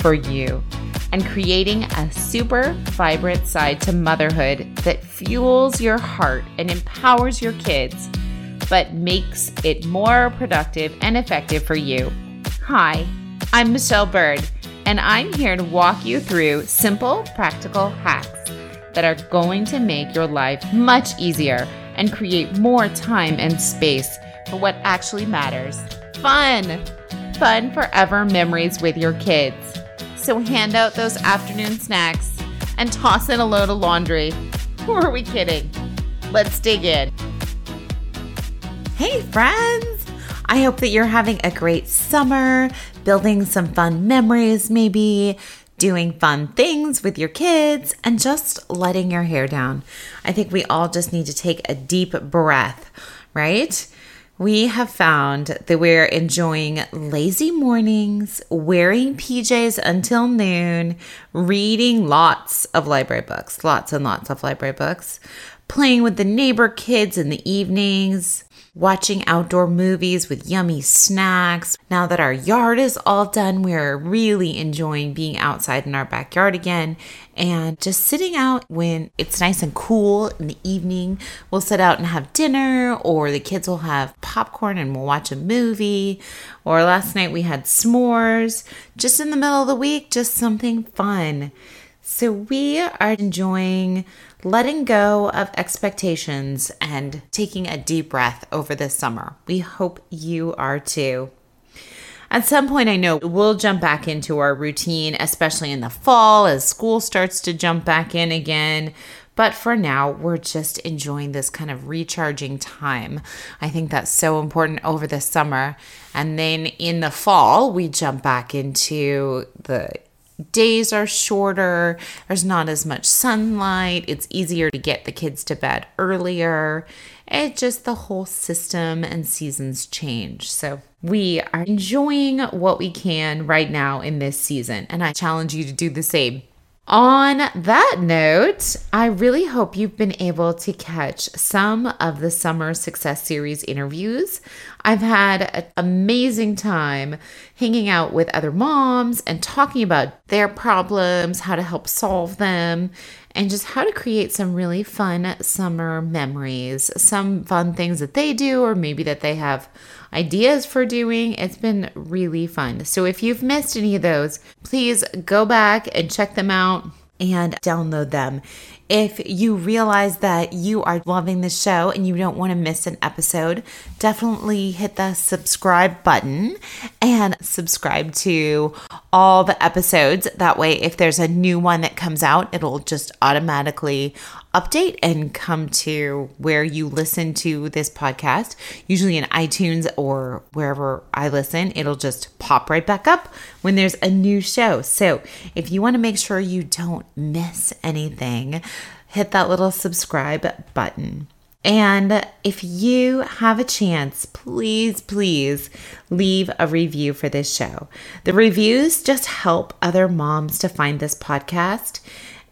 for you and creating a super vibrant side to motherhood that fuels your heart and empowers your kids but makes it more productive and effective for you. Hi, I'm Michelle Byrd, and I'm here to walk you through simple, practical hacks that are going to make your life much easier and create more time and space for what actually matters. Fun! Fun forever memories with your kids. So hand out those afternoon snacks and toss in a load of laundry. Who are we kidding? Let's dig in. Hey, friends! I hope that you're having a great summer, building some fun memories, maybe doing fun things with your kids, and just letting your hair down. I think we all just need to take a deep breath, right? We have found that we're enjoying lazy mornings, wearing PJs until noon, reading lots of library books, lots and lots of library books, playing with the neighbor kids in the evenings, watching outdoor movies with yummy snacks. Now that our yard is all done, we're really enjoying being outside in our backyard again and just sitting out when it's nice and cool in the evening. We'll sit out and have dinner, or the kids will have popcorn and we'll watch a movie. Or last night we had s'mores. Just in the middle of the week, just something fun. So we are enjoying letting go of expectations and taking a deep breath over this summer. We hope you are too. At some point, I know we'll jump back into our routine, especially in the fall as school starts to jump back in again. But for now, we're just enjoying this kind of recharging time. I think that's so important over the summer. And then in the fall, we jump back into the days are shorter, there's not as much sunlight, it's easier to get the kids to bed earlier. It just the whole system and seasons change. So we are enjoying what we can right now in this season, and I challenge you to do the same. On that note, I really hope you've been able to catch some of the Summer Success Series interviews. I've had an amazing time hanging out with other moms and talking about their problems, how to help solve them, and just how to create some really fun summer memories, some fun things that they do, or maybe that they have ideas for doing. It's been really fun. So if you've missed any of those, please go back and check them out and download them. If you realize that you are loving the show and you don't want to miss an episode, definitely hit the subscribe button and subscribe to all the episodes. That way, if there's a new one that comes out, it'll just automatically update and come to where you listen to this podcast. Usually in iTunes or wherever I listen, it'll just pop right back up when there's a new show. So if you want to make sure you don't miss anything, hit that little subscribe button. And if you have a chance, please, please leave a review for this show. The reviews just help other moms to find this podcast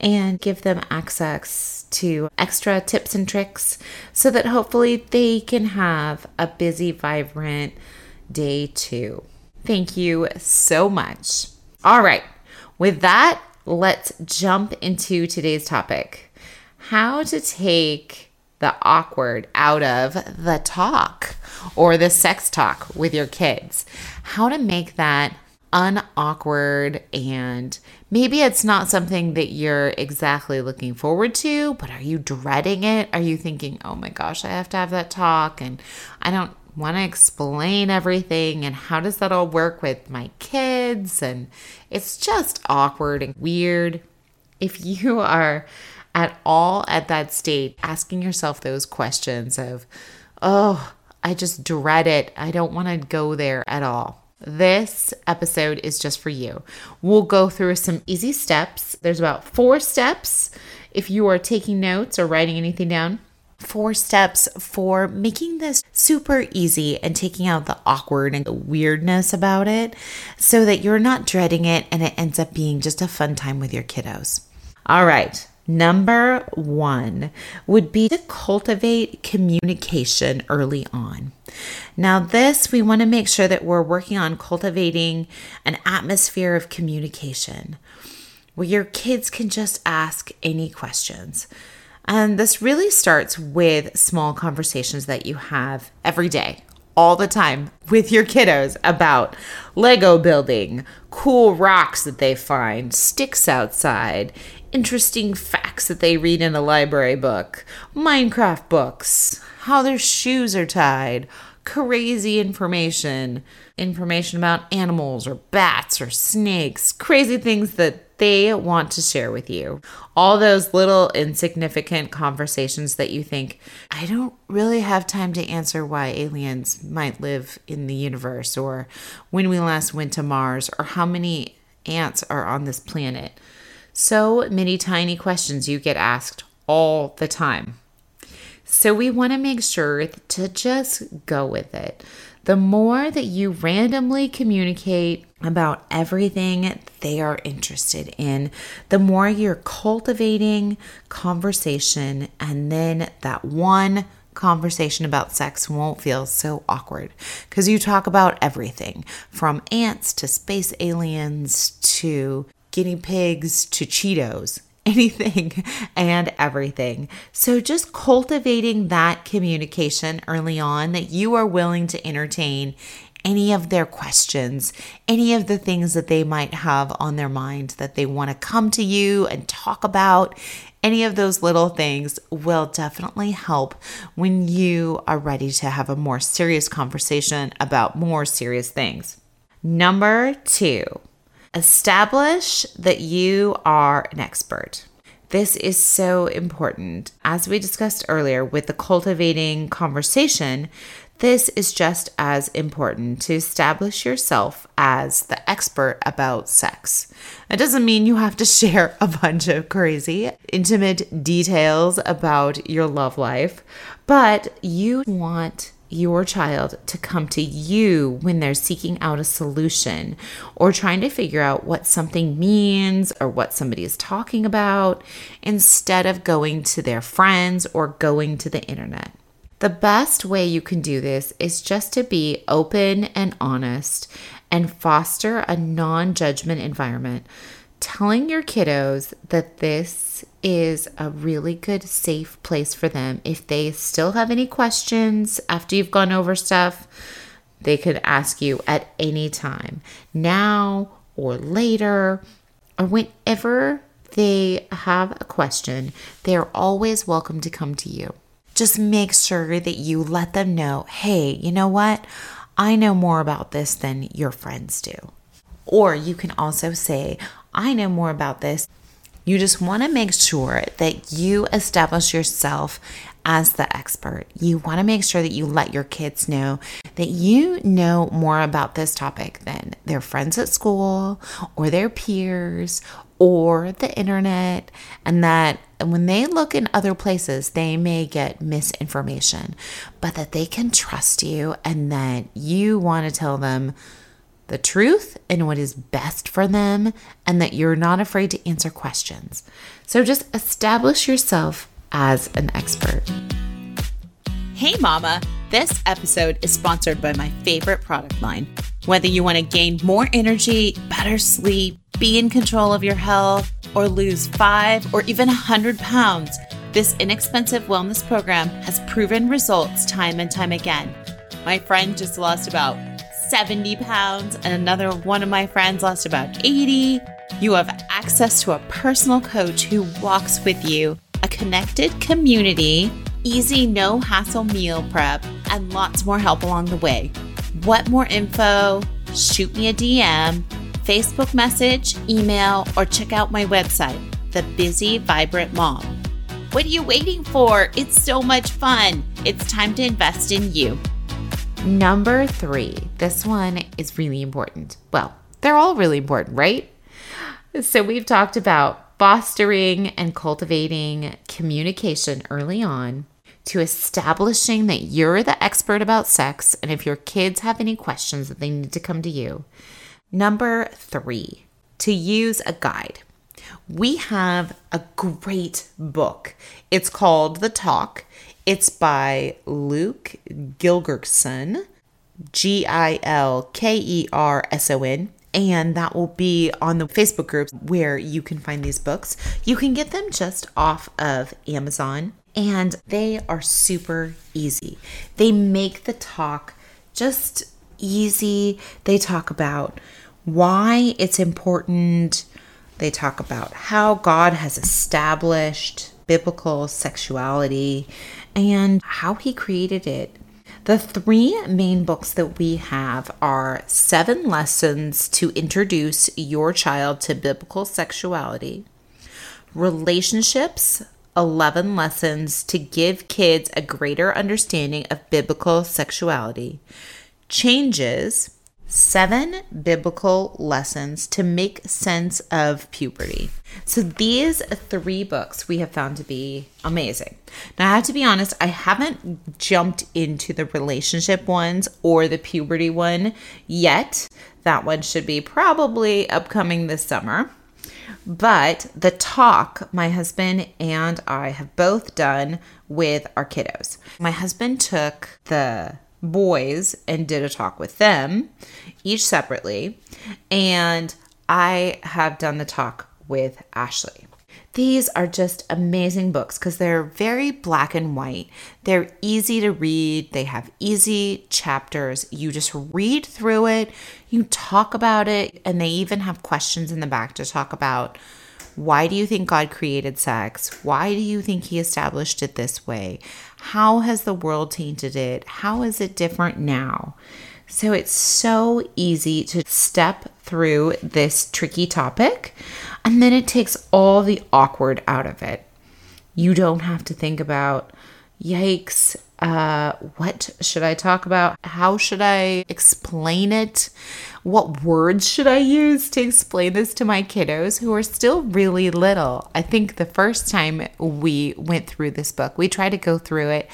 and give them access to extra tips and tricks so that hopefully they can have a busy, vibrant day too. Thank you so much. All right, with that, let's jump into today's topic how to take the awkward out of the talk or the sex talk with your kids. How to make that unawkward and maybe it's not something that you're exactly looking forward to, but are you dreading it? Are you thinking, oh my gosh, I have to have that talk and I don't want to explain everything and how does that all work with my kids? And it's just awkward and weird. If you are at all at that state, asking yourself those questions of, oh, I just dread it. I don't want to go there at all this episode is just for you. We'll go through some easy steps. There's about four steps if you are taking notes or writing anything down. Four steps for making this super easy and taking out the awkward and the weirdness about it so that you're not dreading it and it ends up being just a fun time with your kiddos. All right. Number one would be to cultivate communication early on. Now, this, we want to make sure that we're working on cultivating an atmosphere of communication where your kids can just ask any questions. And this really starts with small conversations that you have every day, all the time with your kiddos about Lego building, cool rocks that they find, sticks outside, interesting facts that they read in a library book, Minecraft books, how their shoes are tied, crazy information, information about animals or bats or snakes, crazy things that they want to share with you. All those little insignificant conversations that you think, I don't really have time to answer why aliens might live in the universe, or when we last went to Mars, or how many ants are on this planet. So many tiny questions you get asked all the time. So we want to make sure to just go with it. The more that you randomly communicate about everything they are interested in, the more you're cultivating conversation, and then that one conversation about sex won't feel so awkward because you talk about everything from ants to space aliens to guinea pigs to Cheetos, anything and everything. So, just cultivating that communication early on that you are willing to entertain any of their questions, any of the things that they might have on their mind that they want to come to you and talk about. Any of those little things will definitely help when you are ready to have a more serious conversation about more serious things. Number two, Establish that you are an expert. This is so important. As we discussed earlier with the cultivating conversation, this is just as important to establish yourself as the expert about sex. It doesn't mean you have to share a bunch of crazy, intimate details about your love life, but you want your child to come to you when they're seeking out a solution or trying to figure out what something means or what somebody is talking about instead of going to their friends or going to the internet. The best way you can do this is just to be open and honest and foster a non judgment environment telling your kiddos that this is a really good, safe place for them. If they still have any questions after you've gone over stuff, they could ask you at any time, now or later, or whenever they have a question, they're always welcome to come to you. Just make sure that you let them know hey, you know what? I know more about this than your friends do. Or you can also say, I know more about this. You just want to make sure that you establish yourself as the expert. You want to make sure that you let your kids know that you know more about this topic than their friends at school or their peers or the internet, and that when they look in other places, they may get misinformation, but that they can trust you and that you want to tell them the truth and what is best for them, and that you're not afraid to answer questions. So just establish yourself as an expert. Hey, Mama! This episode is sponsored by my favorite product line. Whether you want to gain more energy, better sleep, be in control of your health, or lose five or even a 100 pounds, this inexpensive wellness program has proven results time and time again. My friend just lost about 70 pounds, and another one of my friends lost about 80. You have access to a personal coach who walks with you, a connected community, easy, no hassle meal prep, and lots more help along the way. What more info? Shoot me a DM, Facebook message, email, or check out my website, The Busy Vibrant Mom. What are you waiting for? It's so much fun. It's time to invest in you. Number three, this one is really important. Well, they're all really important, right? So, we've talked about fostering and cultivating communication early on to establishing that you're the expert about sex and if your kids have any questions that they need to come to you. Number three, to use a guide. We have a great book. It's called The Talk. It's by Luke Gilkerson, G I L K E R S O N and that will be on the Facebook groups where you can find these books. You can get them just off of Amazon, and they are super easy. They make the talk just easy. They talk about why it's important, they talk about how God has established biblical sexuality and how he created it. The three main books that we have are Seven Lessons to Introduce Your Child to Biblical Sexuality, Relationships 11 Lessons to Give Kids a Greater Understanding of Biblical Sexuality, Changes seven biblical lessons to make sense of puberty. So, these three books we have found to be amazing. Now, I have to be honest, I haven't jumped into the relationship ones or the puberty one yet. That one should be probably upcoming this summer. But the talk my husband and I have both done with our kiddos. My husband took the boys and did a talk with them, each separately. And I have done the talk with Ashley. These are just amazing books because they're very black and white. They're easy to read, they have easy chapters. You just read through it, you talk about it, and they even have questions in the back to talk about why do you think God created sex? Why do you think He established it this way? How has the world tainted it? How is it different now? So it's so easy to step through this tricky topic, and then it takes all the awkward out of it. You don't have to think about, yikes, uh, what should I talk about? How should I explain it? What words should I use to explain this to my kiddos who are still really little? I think the first time we went through this book, we try to go through it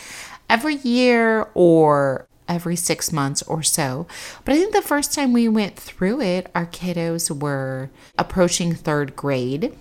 every year or every six months or so. But I think the first time we went through it, our kiddos were approaching third grade.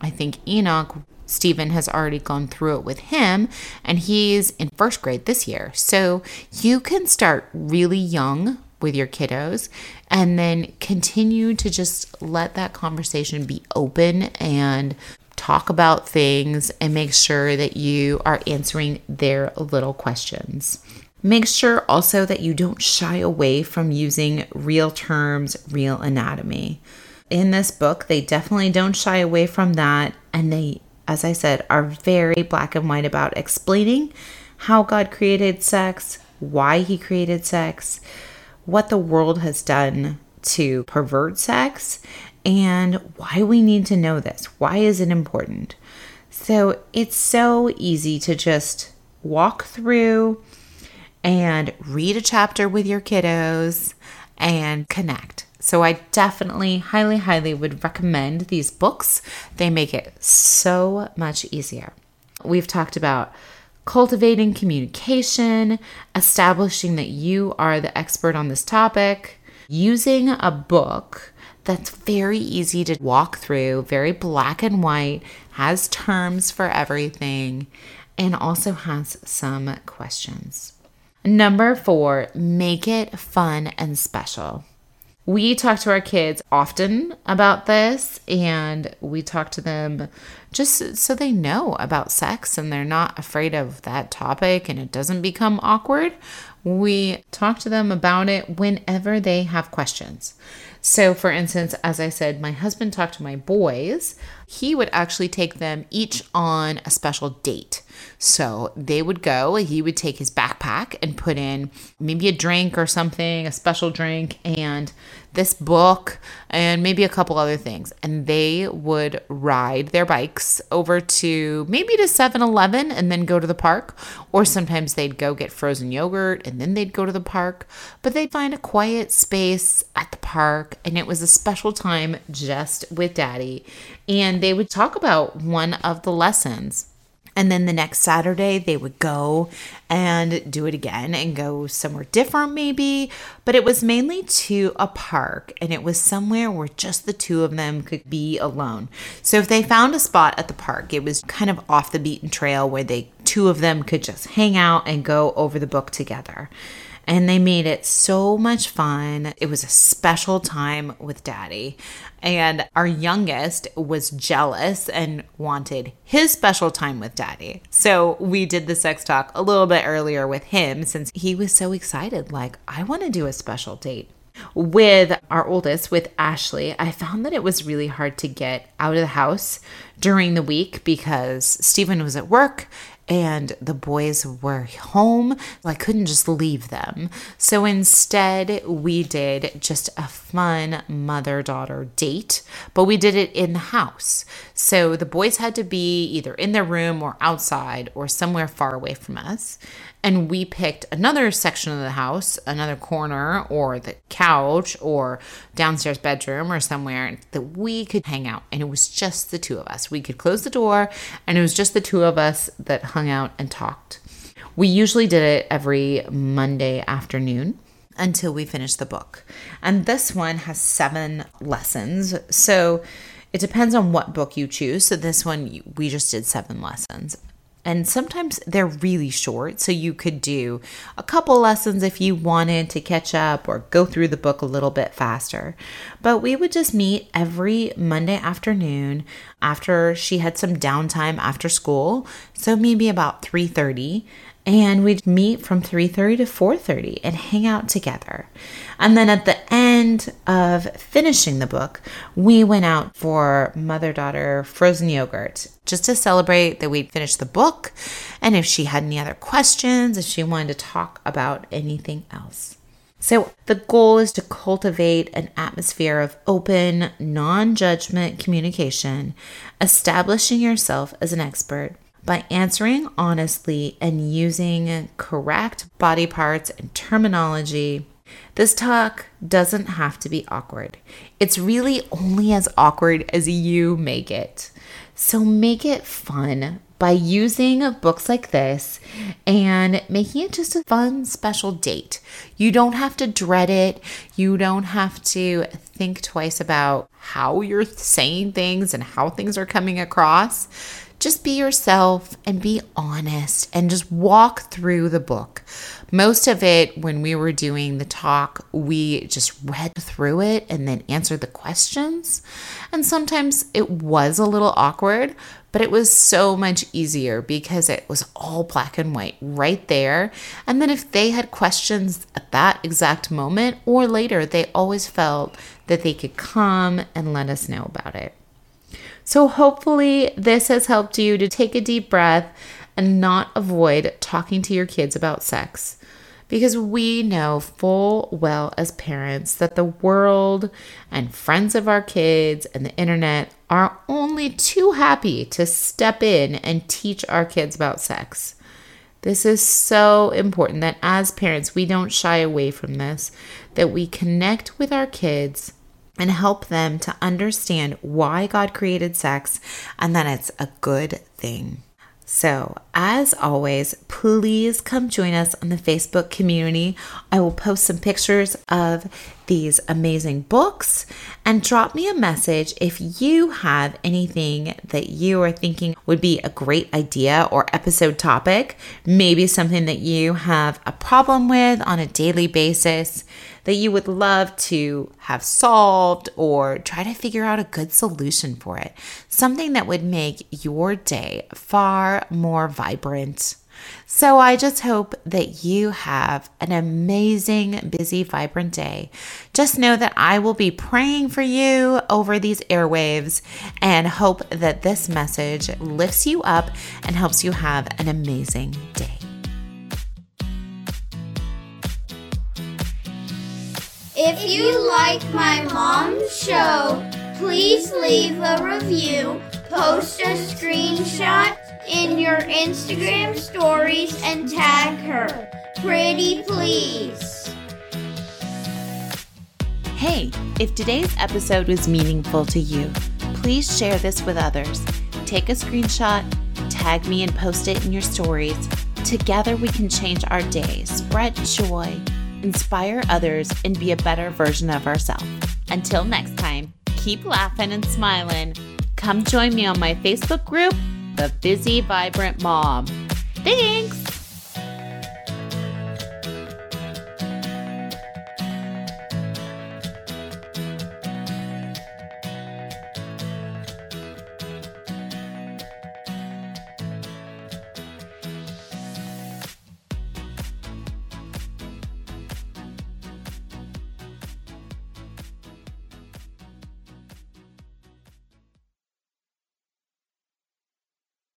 I think Enoch Stephen has already gone through it with him, and he's in first grade this year. So you can start really young with your kiddos and then continue to just let that conversation be open and talk about things and make sure that you are answering their little questions. Make sure also that you don't shy away from using real terms, real anatomy. In this book, they definitely don't shy away from that and they as I said, are very black and white about explaining how God created sex, why He created sex, what the world has done to pervert sex, and why we need to know this. Why is it important? So it's so easy to just walk through and read a chapter with your kiddos and connect. So I definitely, highly, highly would recommend these books. They make it so much easier. We've talked about cultivating communication, establishing that you are the expert on this topic, using a book that's very easy to walk through, very black and white, has terms for everything, and also has some questions. Number four, make it fun and special we talk to our kids often about this and we talk to them just so they know about sex and they're not afraid of that topic and it doesn't become awkward. We talk to them about it whenever they have questions. So, for instance, as I said, my husband talked to my boys. He would actually take them each on a special date. So they would go, he would take his backpack and put in maybe a drink or something, a special drink, and this book, and maybe a couple other things. And they would ride their bikes over to maybe to 7 Eleven and then go to the park. Or sometimes they'd go get frozen yogurt and then they'd go to the park. But they'd find a quiet space park, and it was a special time just with daddy. And they would talk about one of the lessons. And then the next Saturday, they would go and do it again and go somewhere different, maybe. But it was mainly to a park and it was somewhere where just the two of them could be alone. So if they found a spot at the park, it was kind of off the beaten trail where they two of them could just hang out and go over the book together and they made it so much fun. It was a special time with daddy. And our youngest was jealous and wanted his special time with daddy. So we did the sex talk a little bit earlier with him since he was so excited. Like, I want to do a special date. With our oldest, with Ashley, I found that it was really hard to get out of the house during the week because Stephen was at work and the boys were home. I couldn't just leave them. So instead, we did just a fun mother daughter date, but we did it in the house. So the boys had to be either in their room or outside or somewhere far away from us and we picked another section of the house, another corner or the couch or downstairs bedroom or somewhere that we could hang out. And it was just the two of us. We could close the door and it was just the two of us that hung out and talked. We usually did it every Monday afternoon until we finished the book. And this one has seven lessons. So it depends on what book you choose. So this one, we just did seven lessons. And sometimes they're really short, so you could do a couple lessons if you wanted to catch up or go through the book a little bit faster. But we would just meet every Monday afternoon after she had some downtime after school, so maybe about 3:30 and we'd meet from 3:30 to 4:30 and hang out together. And then at the end of finishing the book, we went out for mother-daughter frozen yogurt just to celebrate that we'd finished the book and if she had any other questions, if she wanted to talk about anything else. So, the goal is to cultivate an atmosphere of open, non judgment communication, establishing yourself as an expert by answering honestly and using correct body parts and terminology. This talk doesn't have to be awkward. It's really only as awkward as you make it. So make it fun by using books like this and making it just a fun, special date. You don't have to dread it. You don't have to think twice about how you're saying things and how things are coming across just be yourself and be honest and just walk through the book. Most of it, when we were doing the talk, we just read through it and then answered the questions. And sometimes it was a little awkward, but it was so much easier because it was all black and white right there. And then if they had questions at that exact moment or later, they always felt that they could come and let us know about it. So, hopefully, this has helped you to take a deep breath and not avoid talking to your kids about sex. Because we know full well as parents that the world and friends of our kids and the internet are only too happy to step in and teach our kids about sex. This is so important that as parents, we don't shy away from this, that we connect with our kids and help them to understand why God created sex and that it's a good thing. So, as always, please come join us on the Facebook community. I will post some pictures of these amazing books and drop me a message if you have anything that you are thinking would be a great idea or episode topic, maybe something that you have a problem with on a daily basis that you would love to have solved or try to figure out a good solution for it. Something that would make your day far more vibrant. So I just hope that you have an amazing, busy, vibrant day. Just know that I will be praying for you over these airwaves and hope that this message lifts you up and helps you have an amazing day. If you like my mom's show, please leave a review, post a screenshot in your Instagram stories, and tag her. Pretty please. Hey, if today's episode was meaningful to you, please share this with others. Take a screenshot, tag me, and post it in your stories. Together, we can change our day, spread joy, inspire others, and be a better version of ourselves. Until next time, keep laughing and smiling. Come join me on my Facebook group, The Busy Vibrant Mom. Thanks!